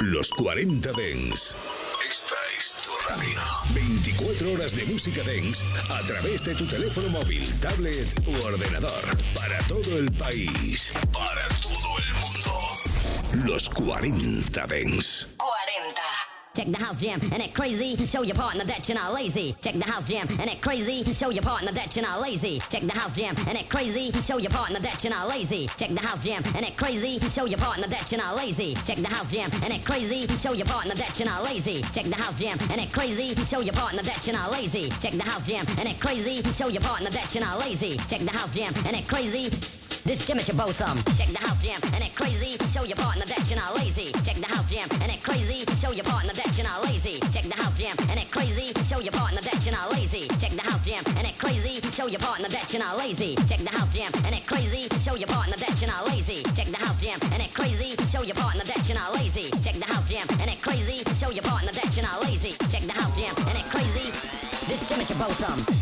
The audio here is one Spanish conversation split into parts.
Los 40 Dens. Esta es tu radio. 24 horas de música Dens a través de tu teléfono móvil, tablet u ordenador. Para todo el país. Para todo el mundo. Los 40 Dens. 40. Check the house jam and it crazy. Show your partner that you're not lazy. Check the house jam and it crazy. Show your partner that you're not lazy. Check the house jam and it crazy. Show your partner that you're not lazy. Check the house jam and it crazy. Show your partner that you're not lazy. Check the house jam and it crazy. Show your partner that you're not lazy. Check the house jam and it crazy. Show your partner that you're not lazy. Check the house jam and it crazy. Show your partner that you're not lazy. Check the house jam and it crazy. This Jim is your bosom. Check the house jam and it crazy. Show your partner that you're not lazy. Check the house jam and it crazy. Show your partner that you're not lazy. Check the house jam and it crazy. Show your partner that you're not lazy. Check the house jam and it crazy. Show your partner that you're not lazy. Check the house jam and it crazy. Show your partner that you're not lazy. Check the house jam and it crazy. Show your partner that you're not lazy. Check the house jam and it crazy. Show your partner that you're not lazy. Check the house jam and it crazy. This Jim is your bosom.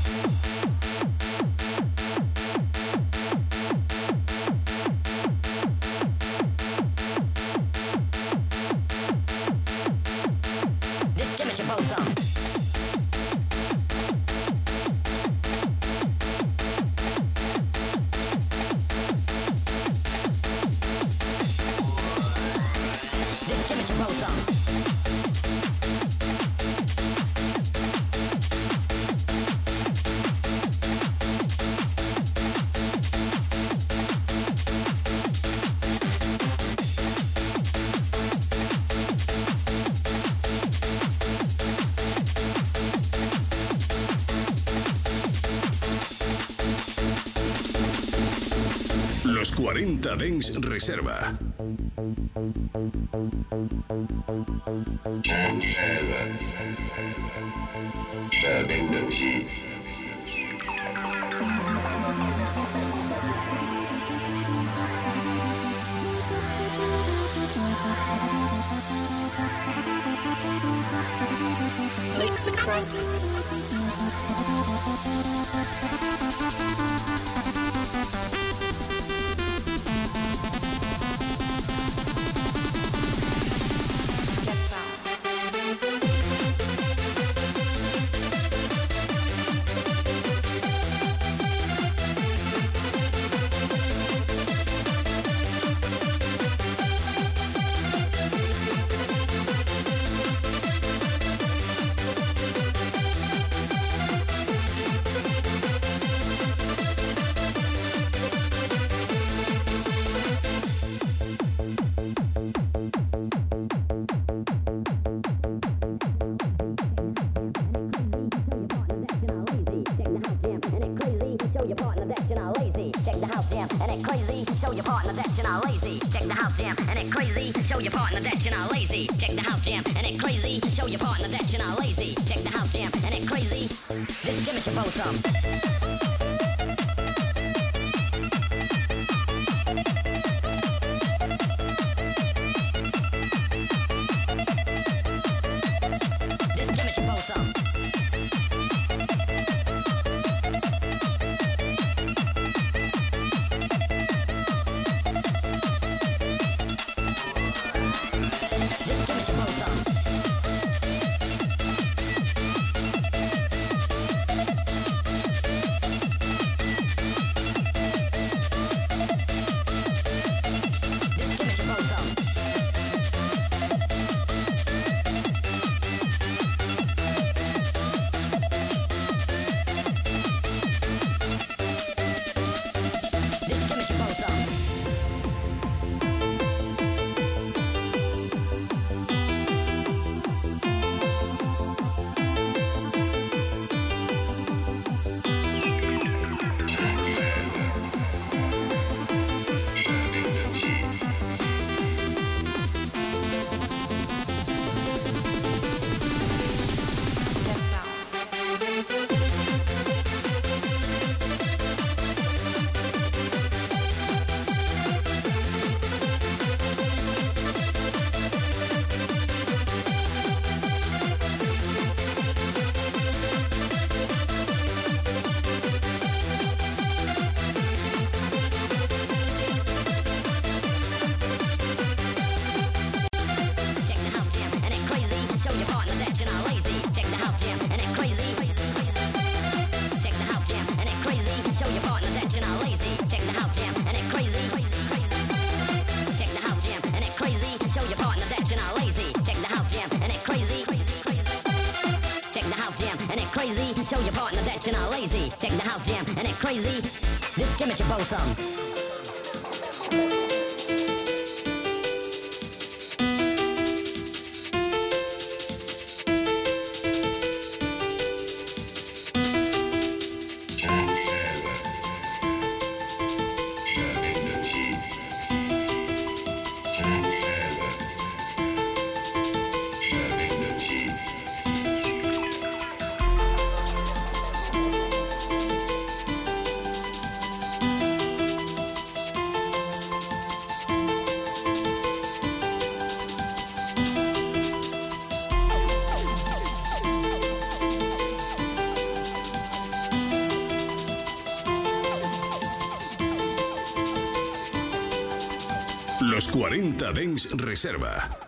上 사. Los 40 Dens Reserva. 设 not the house jam and it crazy. This Tim is your bosom. 40 Dens Reserva.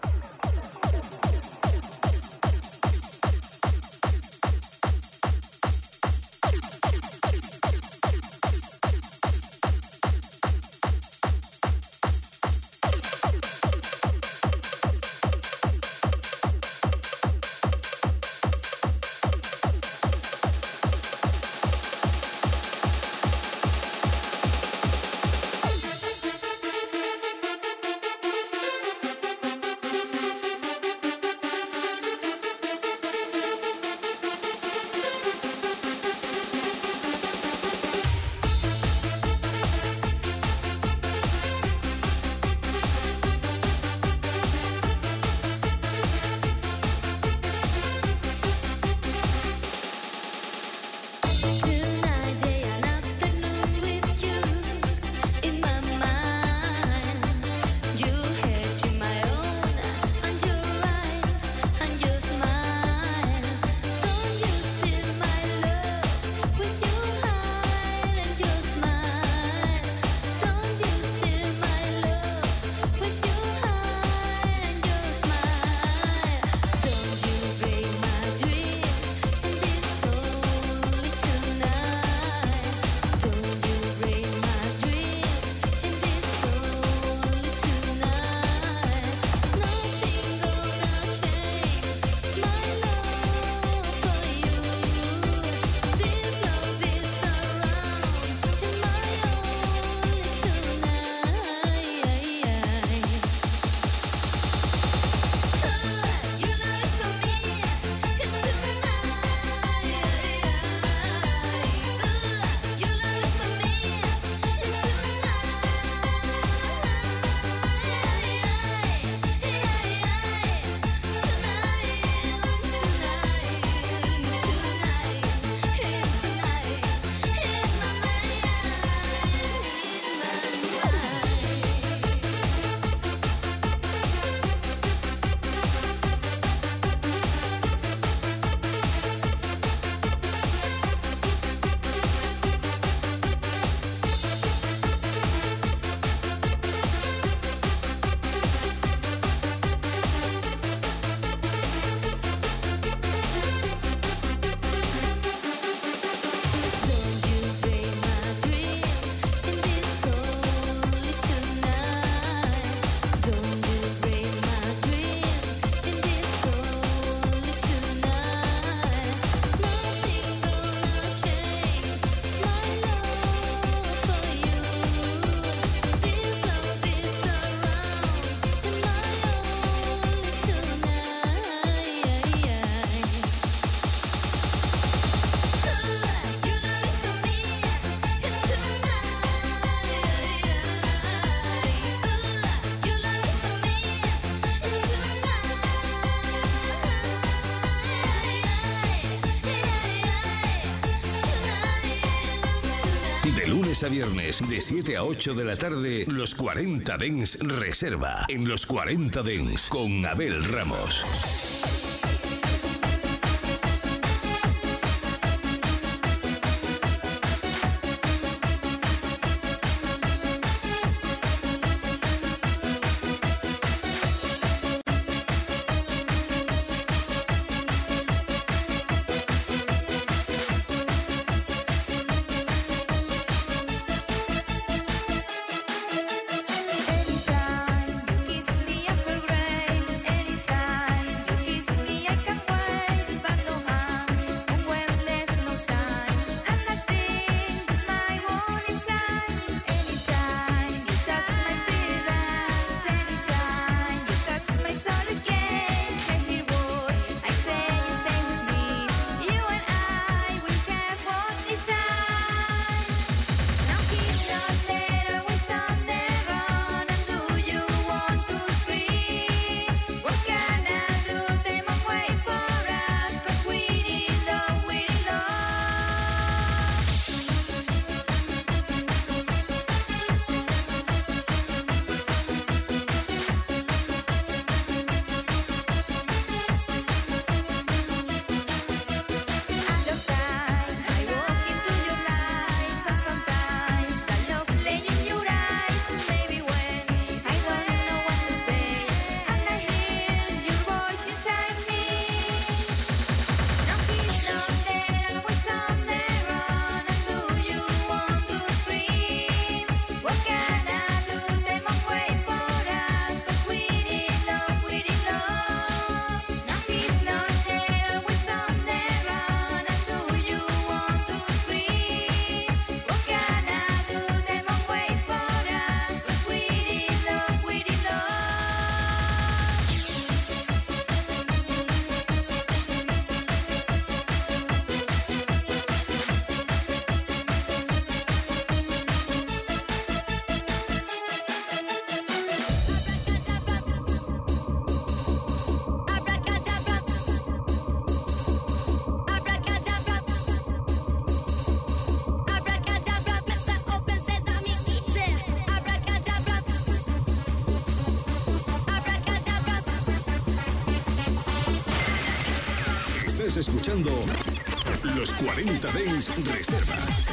A viernes, de 7 a 8 de la tarde, los 40 Dens Reserva. En los 40 Dens, con Abel Ramos. Escuchando los 40 Dens Reserva.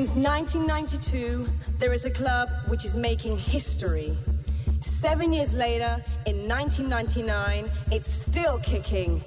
Since 1992, there is a club which is making history. Seven years later, in 1999, it's still kicking.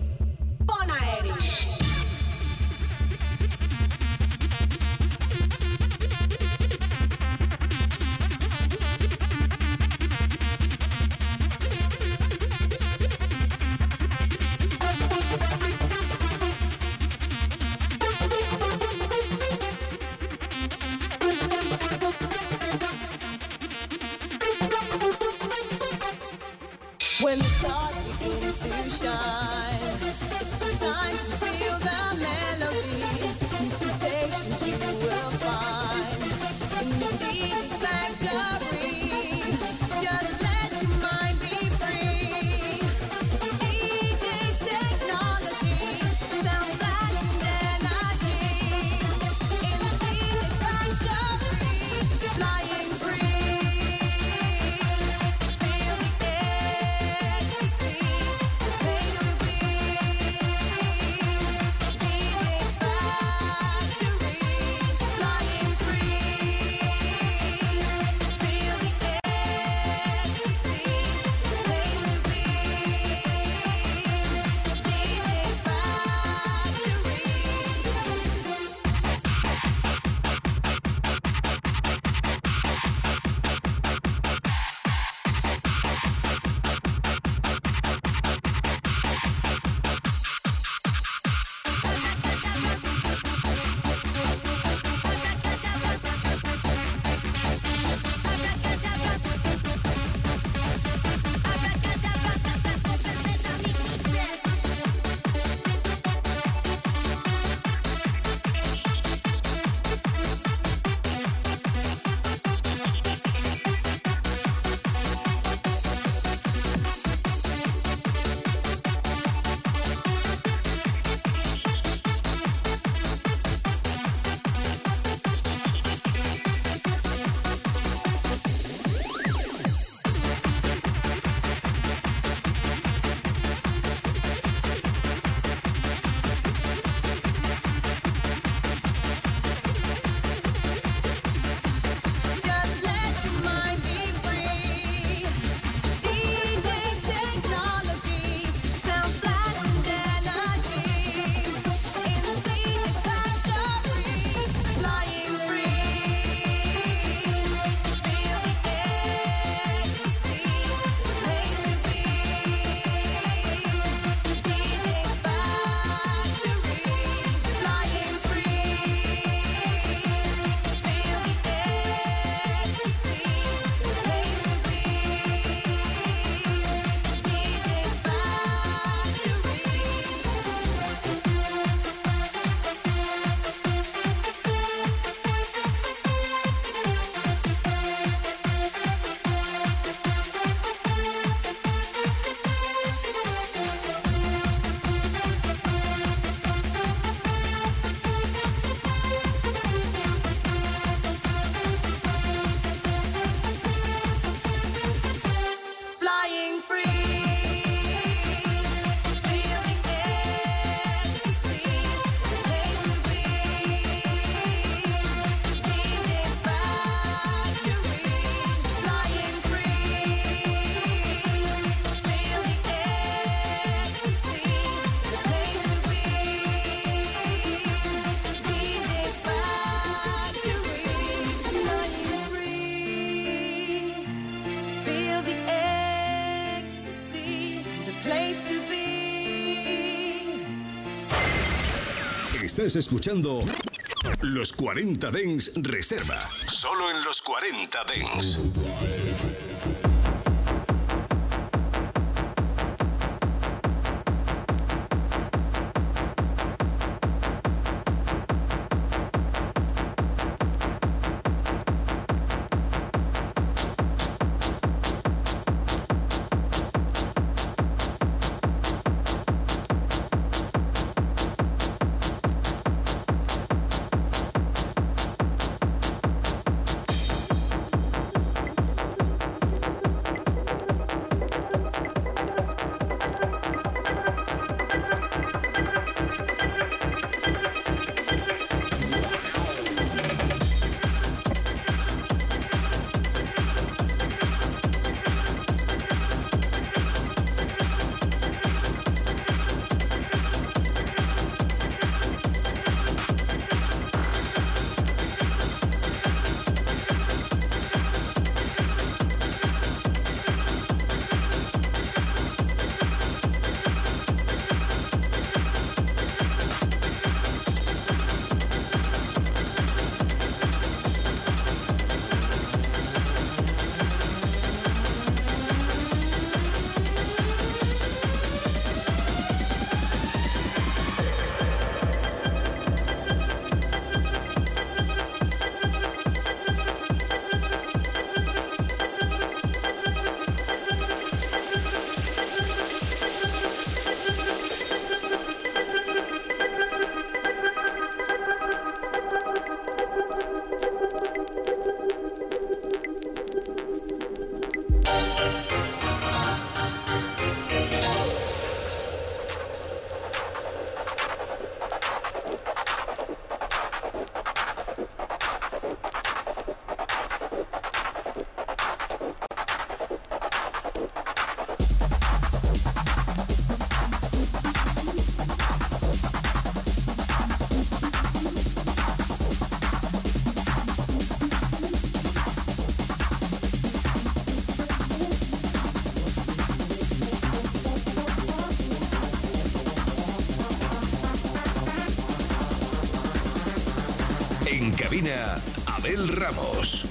Estás escuchando Los 40 Dens Reserva. Solo en los 40 Dens. Abel Ramos.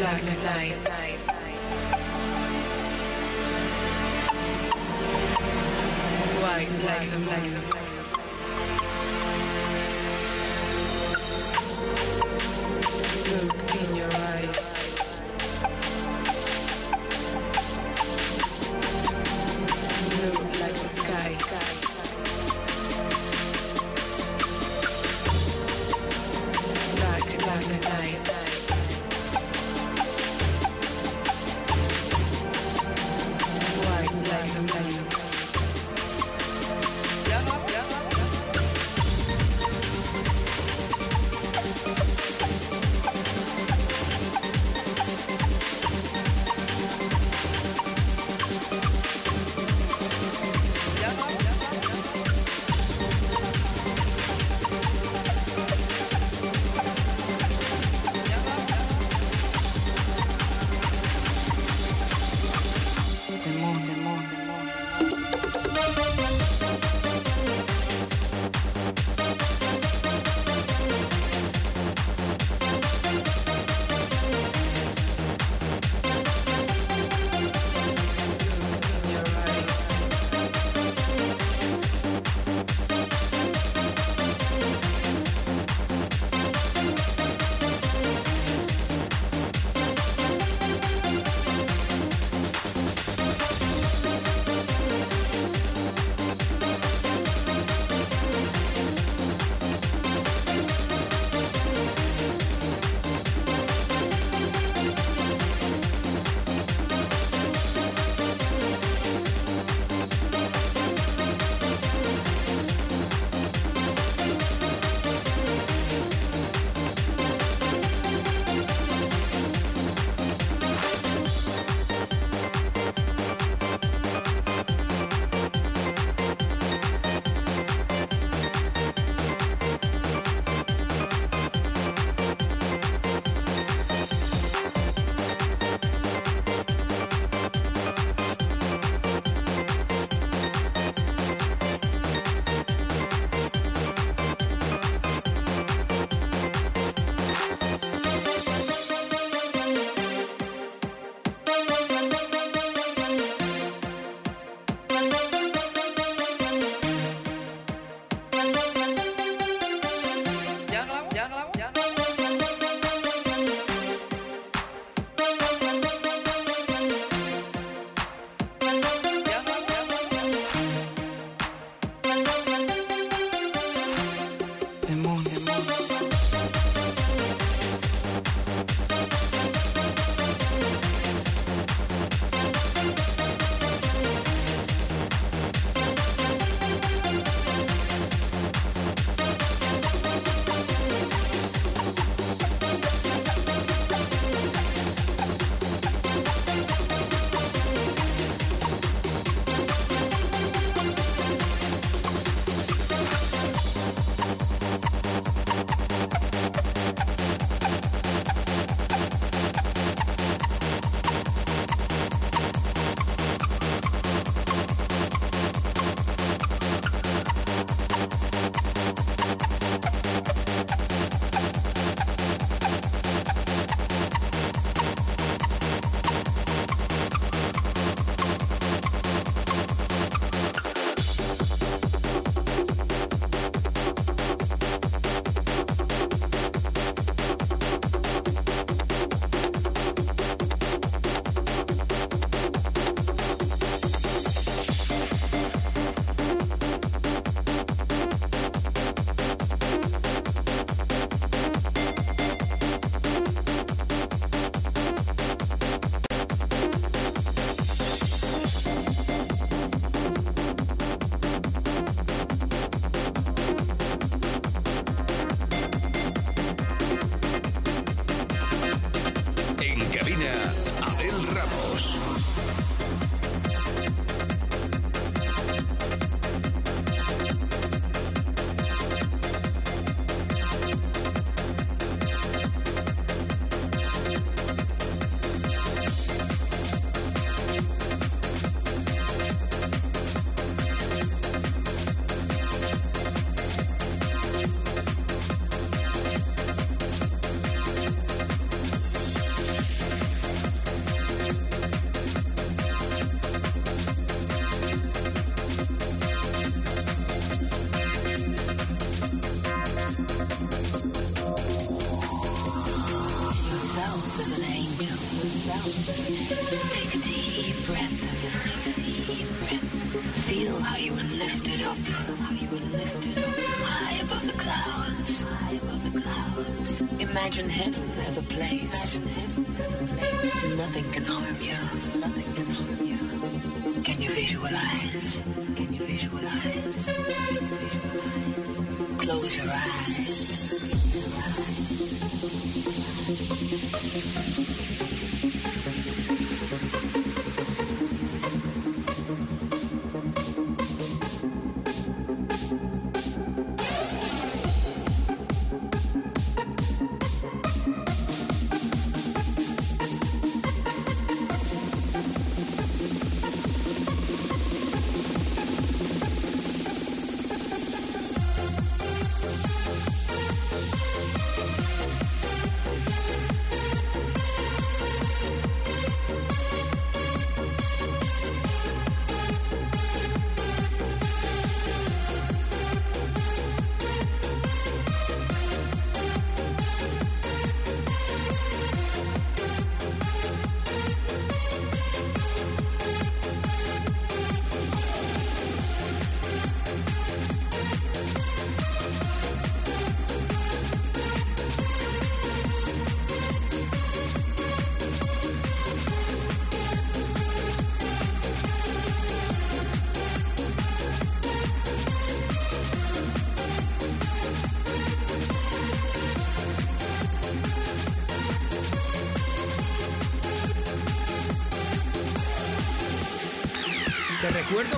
Like the night.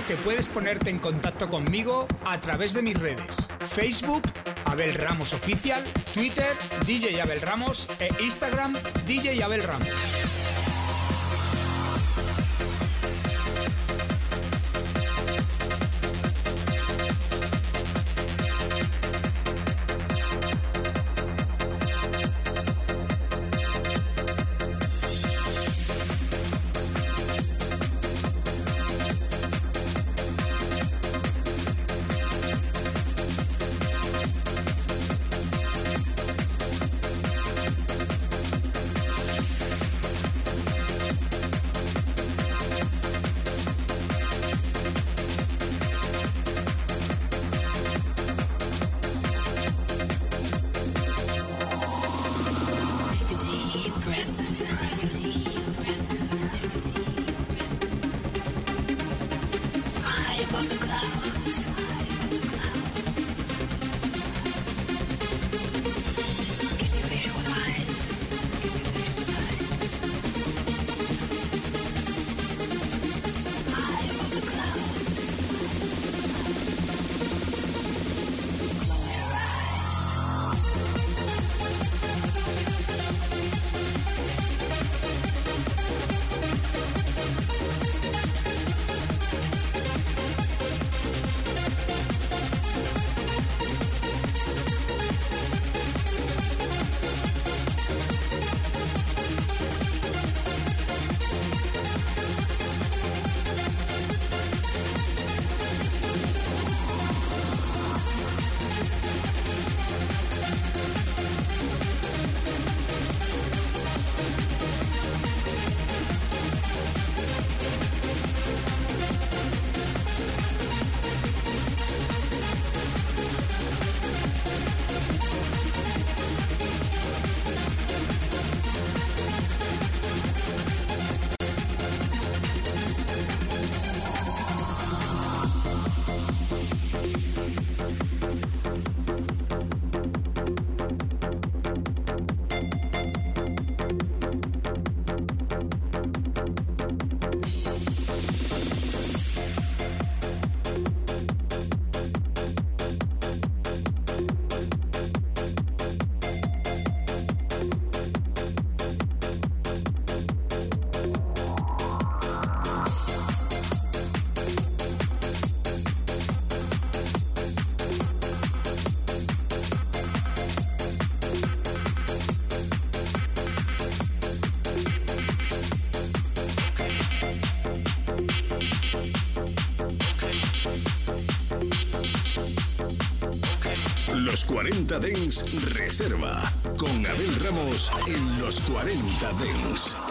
Que puedes ponerte en contacto conmigo a través de mis redes. Facebook, Abel Ramos Oficial, Twitter, DJ Abel Ramos e Instagram, DJ Abel Ramos. Los 40 Dens Reserva. Con Abel Ramos en los 40 Dens.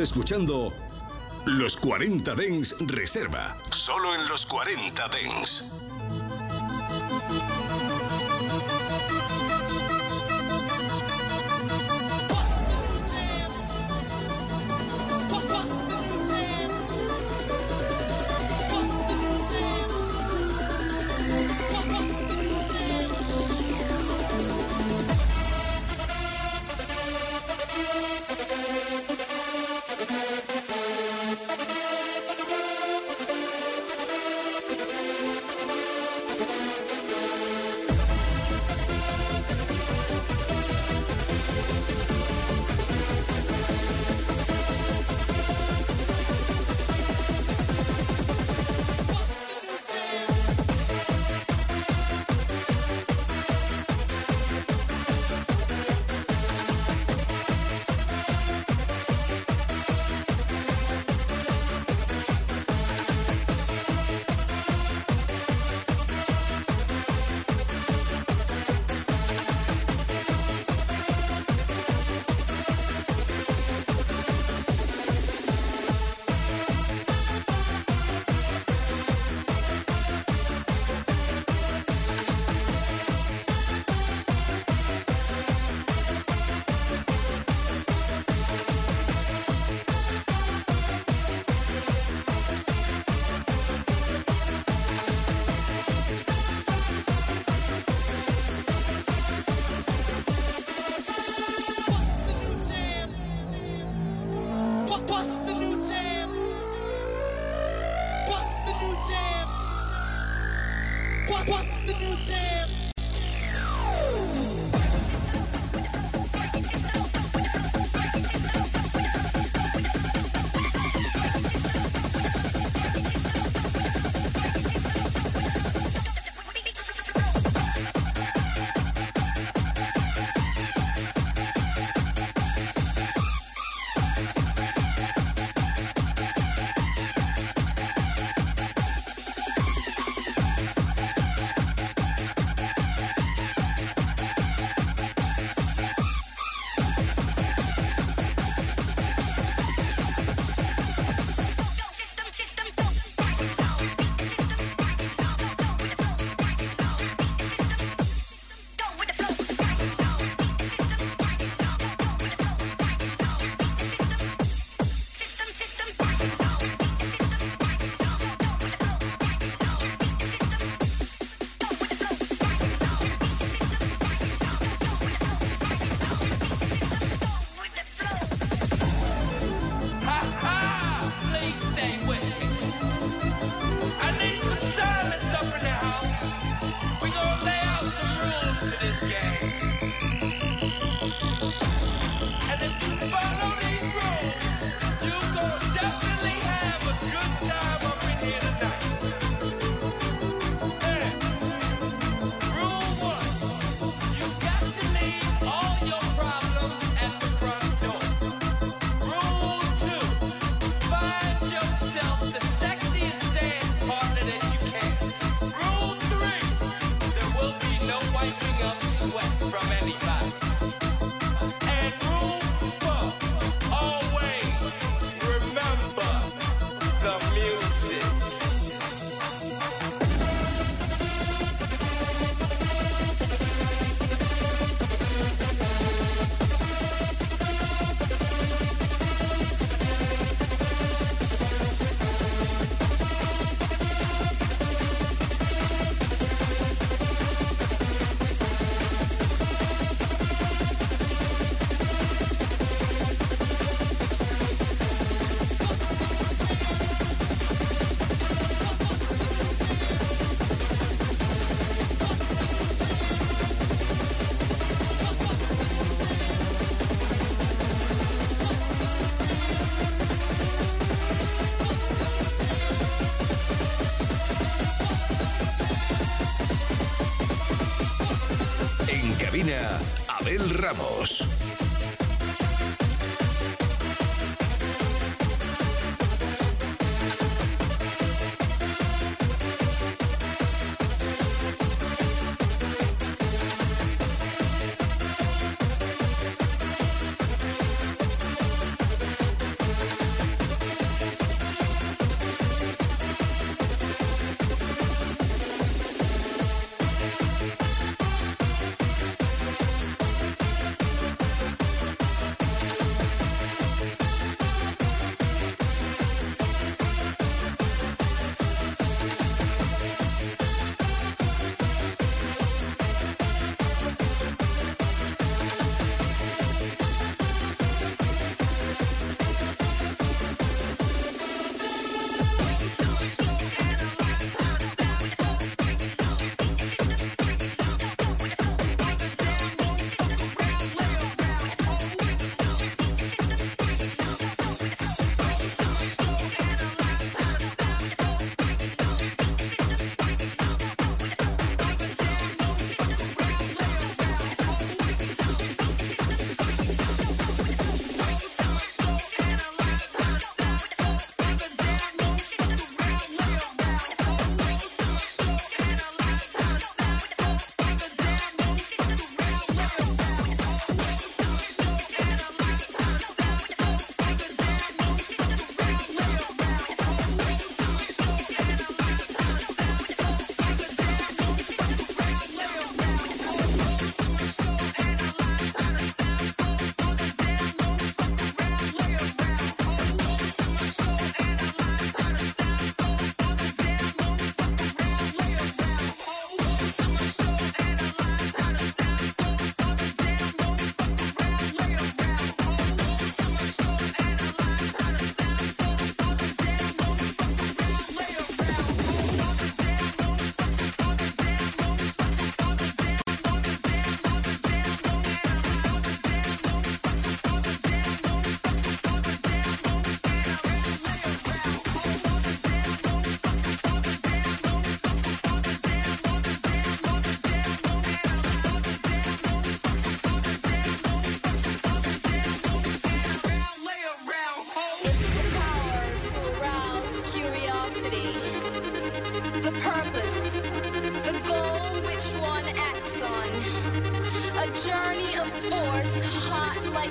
Escuchando Los 40 Dens Reserva. Solo en los 40 Dens.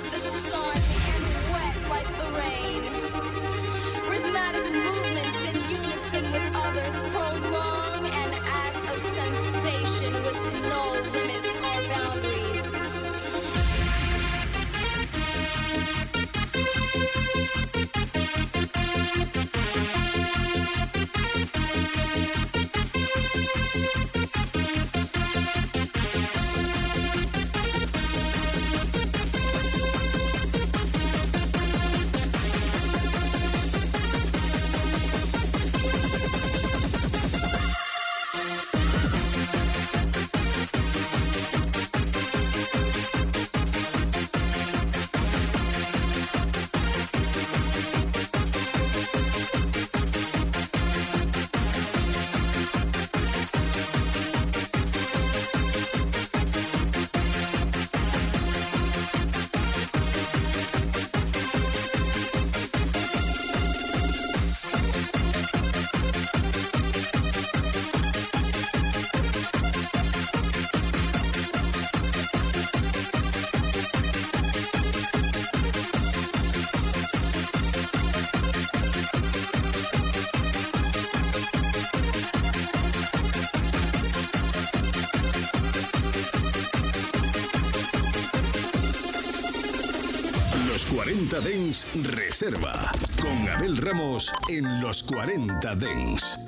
like the sun. Reserva con Abel Ramos en los 40 Dens.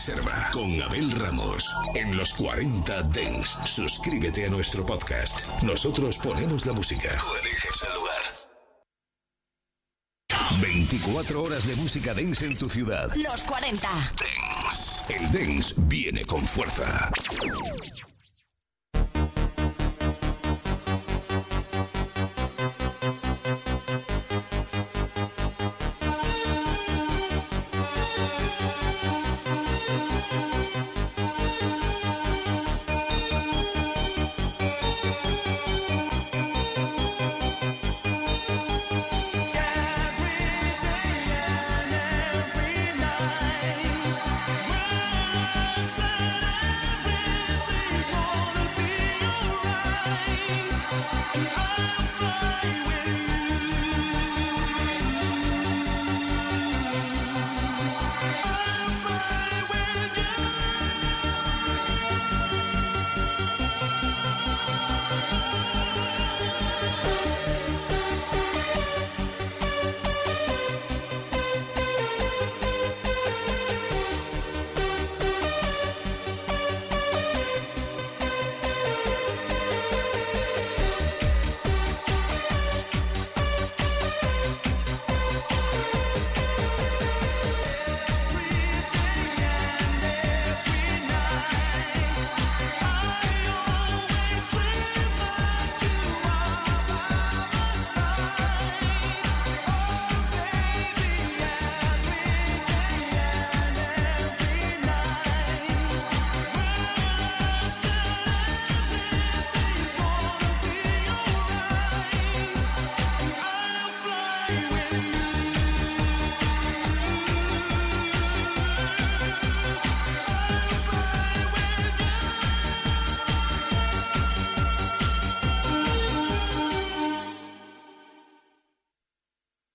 Reserva con Abel Ramos. En los 40 Dens, suscríbete a nuestro podcast. Nosotros ponemos la música. Tú eliges el lugar. 24 horas de música dance en tu ciudad. Los 40. El dance viene con fuerza.